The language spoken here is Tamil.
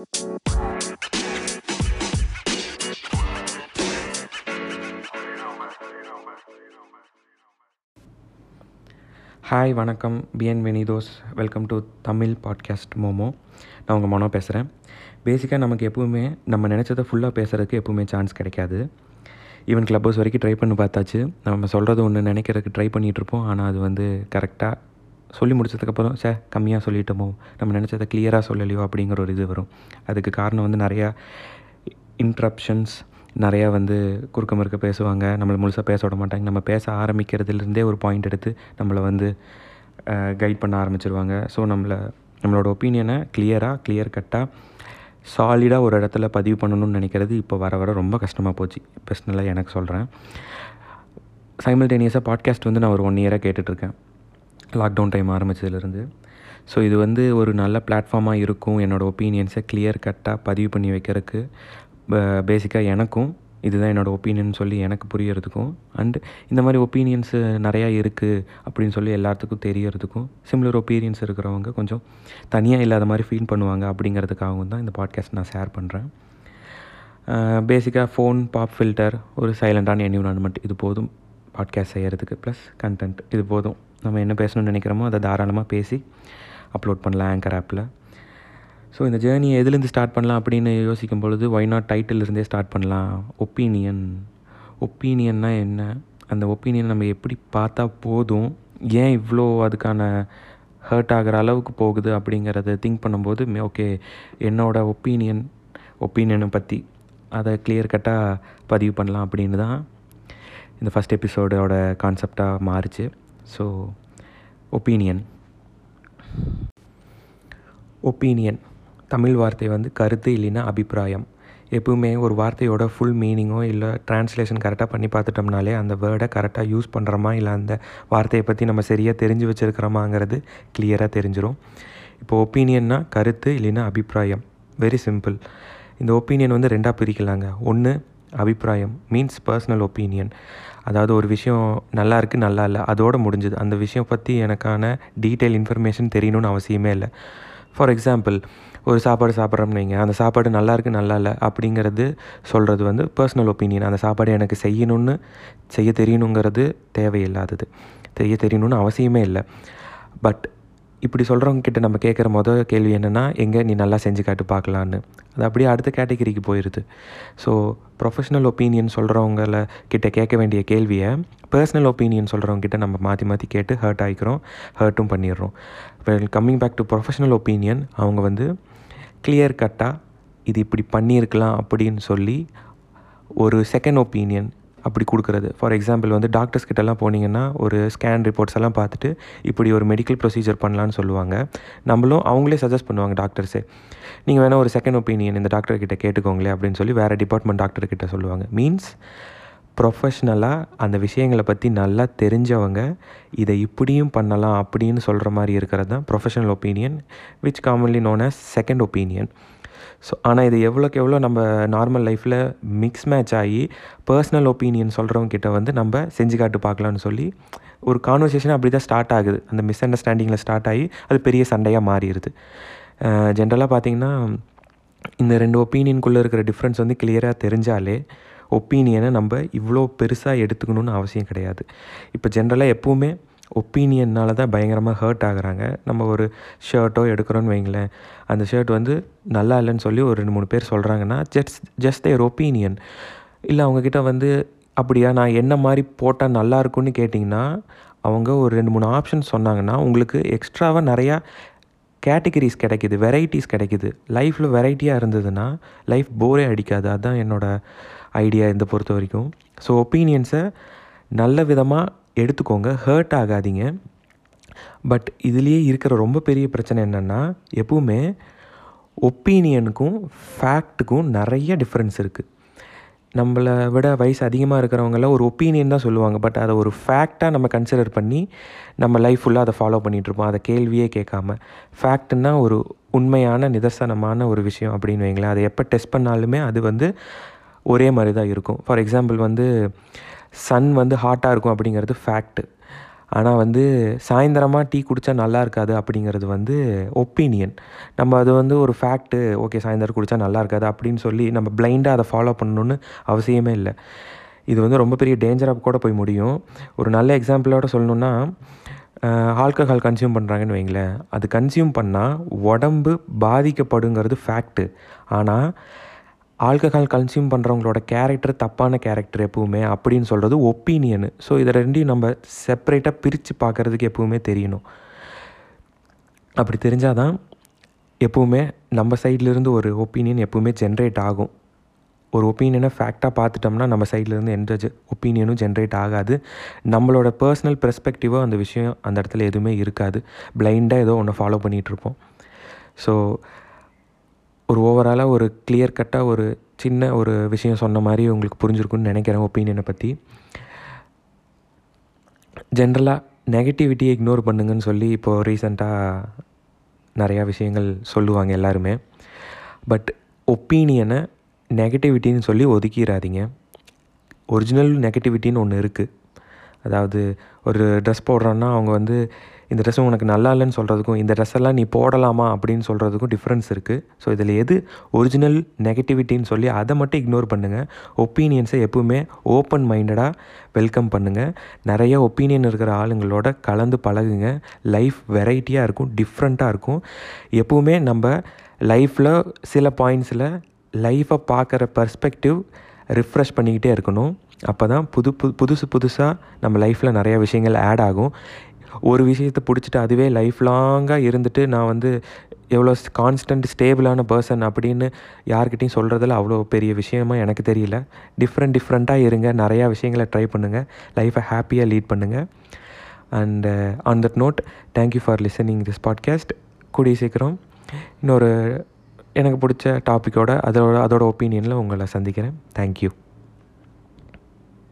ஹாய் வணக்கம். பிஎன் வெனிதோஸ் வெல்கம் டு தமிழ் பாட்காஸ்ட் மோமோ நான் உங்கள் மனோ பேசுகிறேன் பேசிக்காக நமக்கு எப்பவுமே நம்ம நினச்சதை ஃபுல்லாக பேசுகிறதுக்கு எப்பவுமே சான்ஸ் கிடைக்காது. ஈவன் கிளப் ஹவுஸ் வரைக்கும் ட்ரை பண்ணி பார்த்தாச்சு. நம்ம சொல்கிறது ஒன்று நினைக்கிறதுக்கு ட்ரை பண்ணிகிட்ருப்போம் ஆனால் அது வந்து கரெக்டாக சொல்லி முடிச்சதுக்கப்புறம் சே கம்மியாக சொல்லிட்டோமோ நம்ம நினச்சதை கிளியராக சொல்லலையோ அப்படிங்கிற ஒரு இது வரும். அதுக்கு காரணம் வந்து நிறையா இன்ட்ரப்ஷன்ஸ் நிறையா வந்து குறுக்க மறுக்க பேசுவாங்க. நம்மளை முழுசாக பேச விட மாட்டாங்க. நம்ம பேச ஆரம்பிக்கிறதுலேருந்தே ஒரு பாயிண்ட் எடுத்து நம்மளை வந்து கைட் பண்ண ஆரம்பிச்சிருவாங்க. ஸோ நம்மளை நம்மளோட ஒப்பீனியனை கிளியராக கிளியர் கட்டாக சாலிடாக ஒரு இடத்துல பதிவு பண்ணணும்னு நினைக்கிறது இப்போ வர வர ரொம்ப கஷ்டமாக போச்சு. பர்சனலாக எனக்கு சொல்கிறேன் சைமல்டேனியஸாக பாட்காஸ்ட் வந்து நான் ஒரு ஒன் இயராக கேட்டுட்ருக்கேன் லாக்டவுன் டைம் ஆரம்பித்ததுலேருந்து ஸோ இது வந்து ஒரு நல்ல பிளாட்ஃபார்மாக இருக்கும். என்னோடய ஒப்பீனியன்ஸை கிளியர் கட்டாக பதிவு பண்ணி வைக்கிறதுக்கு பேசிக்காக எனக்கும் இதுதான் என்னோடய ஒப்பீனியன் சொல்லி எனக்கு புரியறதுக்கும். அண்டு இந்த மாதிரி ஒப்பீனியன்ஸு நிறையா இருக்குது அப்படின்னு சொல்லி எல்லாத்துக்கும் தெரியறதுக்கும் சிம்லர் ஒப்பீனியன்ஸ் இருக்கிறவங்க கொஞ்சம் தனியாக இல்லாத மாதிரி ஃபீல் பண்ணுவாங்க அப்படிங்கிறதுக்காகவும் தான் இந்த பாட்காஸ்ட் நான் ஷேர் பண்ணுறேன் பேசிக்காக ஃபோன் பாப் ஃபில்டர் ஒரு சைலண்டான என்விரான்மெண்ட் இது போதும். பாட்காஸ்ட் செய்கிறதுக்கு ப்ளஸ் கண்டென்ட் இது போதும். நம்ம என்ன பேசணும்னு நினைக்கிறோமோ அதை தாராளமாக பேசி அப்லோட் பண்ணலாம் ஆங்கர் ஆப்பில் ஸோ இந்த ஜேர்னியை எதுலேருந்து ஸ்டார்ட் பண்ணலாம் அப்படின்னு யோசிக்கும் பொழுது ஒய் நாட் டைட்டிலிருந்தே ஸ்டார்ட் பண்ணலாம். ஒப்பீனியன் ஒப்பீனியன்னா என்ன? அந்த ஒப்பீனியன் நம்ம எப்படி பார்த்தா போதும்? ஏன் இவ்வளோ அதுக்கான ஹர்ட் ஆகிற அளவுக்கு போகுது அப்படிங்கிறத திங்க் பண்ணும்போது ஓகே என்னோடய ஒப்பீனியன் ஒப்பீனியனை பற்றி அதை கிளியர் கட்டாக பதிவு பண்ணலாம் அப்படின்னு தான் இந்த ஃபஸ்ட் எபிசோடோட கான்செப்டாக மாறுச்சு. ஸோ ஒப்பீனியன் ஒப்பீனியன் தமிழ் வார்த்தை வந்து கருத்து இல்லைன்னா அபிப்பிராயம். எப்பவுமே ஒரு வார்த்தையோட ஃபுல் மீனிங்கோ இல்லை ட்ரான்ஸ்லேஷன் கரெக்டாக பண்ணி பார்த்துட்டோம்னாலே அந்த வேர்டை கரெக்டாக யூஸ் பண்ணுறோமா இல்லை அந்த வார்த்தையை பற்றி நம்ம சரியாக தெரிஞ்சு வச்சுருக்கிறோமாங்கிறது கிளியராக தெரிஞ்சிடும் இப்போ ஒப்பீனியன்னா கருத்து இல்லைன்னா அபிப்பிராயம். வெரி சிம்பிள் இந்த ஒப்பீனியன் வந்து ரெண்டாக பிரிக்கலாங்க. ஒன்று அபிப்பிராயம் மீன்ஸ் பர்சனல் ஒப்பீனியன் அதாவது ஒரு விஷயம் நல்லா இருக்குது நல்லா இல்லை அதோடு முடிஞ்சுது. அந்த விஷயம் பற்றி எனக்கான டீட்டெயில் இன்ஃபர்மேஷன் தெரியணும்னு அவசியமே இல்லை. ஃபார் எக்ஸாம்பிள் ஒரு சாப்பாடு சாப்பிட்றோம்னு வைங்க. அந்த சாப்பாடு நல்லா இருக்குது நல்லா இல்லை அப்படிங்கிறது சொல்கிறது வந்து பர்சனல் ஒப்பீனியன் அந்த சாப்பாடு எனக்கு செய்யணும்னு செய்ய தெரியணுங்கிறது தேவையில்லாதது. செய்ய தெரியணும்னு அவசியமே இல்லை. பட் இப்படி சொல்கிறவங்க கிட்ட நம்ம கேட்குற மொதல் கேள்வி என்னென்னா எங்கே நீ நல்லா செஞ்சு காட்டு பார்க்கலான்னு அது அப்படியே அடுத்த கேட்டகரிக்கு போயிடுது ஸோ ப்ரொஃபஷ்னல் ஒப்பீனியன் சொல்கிறவங்கள கிட்ட கேட்க வேண்டிய கேள்வியை பர்சனல் ஒப்பீனியன் சொல்கிறவங்க கிட்ட நம்ம மாற்றி மாற்றி கேட்டு ஹர்ட் ஆகிக்கிறோம் ஹர்ட்டும் பண்ணிடுறோம். Well coming back to professional opinion அவங்க வந்து கிளியர் கட்டாக இது இப்படி பண்ணியிருக்கலாம் அப்படின்னு சொல்லி ஒரு செகண்ட் ஒப்பீனியன் அப்படி கொடுக்குறது. ஃபார் எக்ஸாம்பிள் வந்து டாக்டர்ஸ் கிட்டலாம் போனீங்கன்னா ஒரு ஸ்கேன் ரிப்போர்ட்ஸ் எல்லாம் பார்த்துட்டு இப்படி ஒரு மெடிக்கல் ப்ரொசீஜர் பண்ணலான்னு சொல்லுவாங்க. நம்மளும் அவங்களே சஜஸ்ட் பண்ணுவாங்க டாக்டர்ஸே நீங்கள் வேணால் ஒரு செகண்ட் ஒப்பீனியன் இந்த டாக்டர் கிட்ட கேட்டுக்கோங்களே அப்படின்னு சொல்லி வேறு டிபார்ட்மெண்ட் டாக்டர் கிட்ட சொல்லுவாங்க. மீன்ஸ் ப்ரொஃபஷ்னலாக அந்த விஷயங்களை பற்றி நல்லா தெரிஞ்சவங்க இதை இப்படியும் பண்ணலாம் அப்படின்னு சொல்கிற மாதிரி இருக்கிறது தான் professional opinion which commonly known as second opinion so ஆனால் இது எவ்வளோக்கு எவ்வளோ நம்ம நார்மல் லைஃப்பில் மிக்ஸ் மேட்ச் ஆகி பர்சனல் ஒப்பீனியன் சொல்கிறவங்கிட்ட வந்து நம்ம செஞ்சு காட்டு பார்க்கலான்னு சொல்லி ஒரு கான்வர்சேஷன் அப்படி தான் ஸ்டார்ட் ஆகுது. அந்த மிஸ் அண்டர்ஸ்டாண்டிங்கில் ஸ்டார்ட் ஆகி அது பெரிய சண்டையாக மாறிடுது. ஜென்ரலாக பார்த்திங்கன்னா இந்த ரெண்டு ஒப்பீனியனுக்குள்ளே இருக்கிற டிஃப்ரென்ஸ் வந்து கிளியராக தெரிஞ்சாலே ஒப்பீனியனை நம்ம இவ்வளோ பெருசாக எடுத்துக்கணும்னு அவசியம் கிடையாது. இப்போ ஜென்ரலாக எப்போவுமே ஒப்பீனியனால் தான் பயங்கரமாக ஹர்ட் ஆகுறாங்க. நம்ம ஒரு ஷர்ட்டோ எடுக்கிறோன்னு வைங்களேன். அந்த ஷர்ட் வந்து நல்லா இல்லைன்னு சொல்லி ஒரு ரெண்டு மூணு பேர் சொல்கிறாங்கன்னா ஜஸ்ட் ஜஸ்ட் தேர் ஒப்பீனியன் இல்லை அவங்கக்கிட்ட வந்து அப்படியா நான் என்ன மாதிரி போட்டால் நல்லா இருக்கும்னு கேட்டிங்கன்னா அவங்க ஒரு ரெண்டு மூணு ஆப்ஷன் சொன்னாங்கன்னா உங்களுக்கு எக்ஸ்ட்ராவாக நிறையா கேட்டகரிஸ் கிடைக்கிது வெரைட்டிஸ் கிடைக்கிது. லைஃப்பில் வெரைட்டியாக இருந்ததுன்னா லைஃப் போரே அடிக்காது. அதுதான் என்னோடய ஐடியா இந்த பொறுத்த வரைக்கும். ஸோ ஒப்பீனியன்ஸை நல்ல விதமாக எடுத்துக்கோங்க ஹர்ட் ஆகாதீங்க. பட் இதுலேயே இருக்கிற ரொம்ப பெரிய பிரச்சனை என்னென்னா எப்பவுமே ஒப்பீனியனுக்கும் ஃபேக்ட்டுக்கும் நிறைய டிஃப்ரென்ஸ் இருக்குது நம்மளை விட வயசு அதிகமாக இருக்கிறவங்களாம் ஒரு ஒப்பீனியன் தான் சொல்லுவாங்க. பட் அதை ஒரு ஃபேக்டாக நம்ம கன்சிடர் பண்ணி நம்ம லைஃப் ஃபுல்லாக அதை ஃபாலோ பண்ணிகிட்ருப்போம் அதை கேள்வியே கேட்காம. ஃபேக்ட்னா ஒரு உண்மையான நிதர்சனமான ஒரு விஷயம் அப்படின்னு வைங்களேன். அதை எப்போ டெஸ்ட் பண்ணாலுமே அது வந்து ஒரே மாதிரி தான் இருக்கும். ஃபார் எக்ஸாம்பிள் வந்து சன் வந்து ஹாட்டாக இருக்கும் அப்படிங்கிறது ஃபேக்ட்டு ஆனால் வந்து சாயந்தரமாக டீ குடித்தா நல்லா இருக்காது அப்படிங்கிறது வந்து ஒப்பீனியன் நம்ம அது வந்து ஒரு ஃபேக்ட்டு ஓகே சாயந்தரம் குடித்தா நல்லா இருக்காது அப்படின்னு சொல்லி நம்ம பிளைண்டாக அதை ஃபாலோ பண்ணணுன்னு அவசியமே இல்லை. இது வந்து ரொம்ப பெரிய டேஞ்சராக கூட போய் முடியும். ஒரு நல்ல எக்ஸாம்பிளோட சொல்லணுன்னா ஆல்கஹால் கன்சியூம் பண்ணுறாங்கன்னு வைங்களேன். அது கன்சியூம் பண்ணால் உடம்பு பாதிக்கப்படுங்கிறது ஃபேக்ட்டு ஆனால் ஆல்கஹால் கன்சியூம் பண்ணுறவங்களோட கேரக்டர் தப்பான கேரக்டர் எப்பவுமே அப்படின்னு சொல்கிறது ஒப்பீனியனு ஸோ இதை ரெண்டையும் நம்ம செப்பரேட்டாக பிரித்து பார்க்குறதுக்கு எப்பவுமே தெரியணும். அப்படி தெரிஞ்சால் தான் எப்பவுமே நம்ம சைட்லேருந்து ஒரு ஒப்பீனியன் எப்பவுமே ஜென்ரேட் ஆகும். ஒரு ஒப்பீனியனை ஃபேக்டாக பார்த்துட்டோம்னா நம்ம சைட்லேருந்து எந்த ஒப்பீனியனும் ஜென்ரேட் ஆகாது. நம்மளோட பர்சனல் பெர்ஸ்பெக்டிவாக அந்த விஷயம் அந்த இடத்துல எதுவுமே இருக்காது. பிளைண்டாக ஏதோ ஒன்று ஃபாலோ பண்ணிகிட்ருப்போம் ஸோ ஒரு ஓவராலாக ஒரு கிளியர் கட்டாக ஒரு சின்ன ஒரு விஷயம் சொன்ன மாதிரி உங்களுக்கு புரிஞ்சிருக்குன்னு நினைக்கிறேன் ஒப்பீனியனை பற்றி ஜென்ரலாக நெகட்டிவிட்டியை இக்னோர் பண்ணுங்கன்னு சொல்லி இப்போது ரீசெண்டாக நிறையா விஷயங்கள் சொல்லுவாங்க எல்லாருமே. பட் ஒப்பீனியனை நெகட்டிவிட்டின்னு சொல்லி ஒதுக்கிடாதீங்க ஒரிஜினல் நெகட்டிவிட்டின்னு ஒன்று இருக்குது அதாவது ஒரு ட்ரெஸ் போடுறோன்னா அவங்க வந்து இந்த ட்ரெஸ் உனக்கு நல்லா இல்லைன்னு சொல்கிறதுக்கும் இந்த ட்ரெஸ்ஸெல்லாம் நீ போடலாமா அப்படின்னு சொல்கிறதுக்கும் டிஃப்ரென்ஸ் இருக்குது ஸோ இதில் எது ஒரிஜினல் நெகட்டிவிட்டின்னு சொல்லி அதை மட்டும் இக்னோர் பண்ணுங்கள் ஒப்பீனியன்ஸை எப்பவுமே ஓப்பன் மைண்டடாக வெல்கம் பண்ணுங்கள் நிறைய ஒப்பீனியன் இருக்கிற ஆளுங்களோட கலந்து பழகுங்க. லைஃப் வெரைட்டியாக இருக்கும் டிஃப்ரெண்ட்டாக இருக்கும். எப்பவுமே நம்ம லைஃப்பில் சில பாயிண்ட்ஸில் லைஃப்பை பார்க்குற பர்ஸ்பெக்டிவ் ரிஃப்ரெஷ் பண்ணிக்கிட்டே இருக்கணும். அப்போ தான் புது புது புதுசு புதுசாக நம்ம லைஃப்பில் நிறைய விஷயங்கள் ஆட் ஆகும். ஒரு விஷயத்தை பிடிச்சிட்டு அதுவே லைஃப் லாங்காக இருந்துட்டு நான் வந்து எவ்வளோ கான்ஸ்டன்ட் ஸ்டேபிளான பர்சன் அப்படின்னு யார்கிட்டையும் சொல்கிறதுல அவ்வளோ பெரிய விஷயமா எனக்கு தெரியல. டிஃப்ரெண்ட் டிஃப்ரெண்ட்டாக இருங்க. நிறையா விஷயங்களை ட்ரை பண்ணுங்கள் லைஃப்பை ஹாப்பியாக லீட் பண்ணுங்கள் and on that note thank you for listening this podcast கூடிய சீக்கிரம் இன்னொரு எனக்கு பிடிச்ச டாப்பிக்கோட அதோட அதோட ஒப்பீனியனில் உங்களை சந்திக்கிறேன். தேங்க்யூ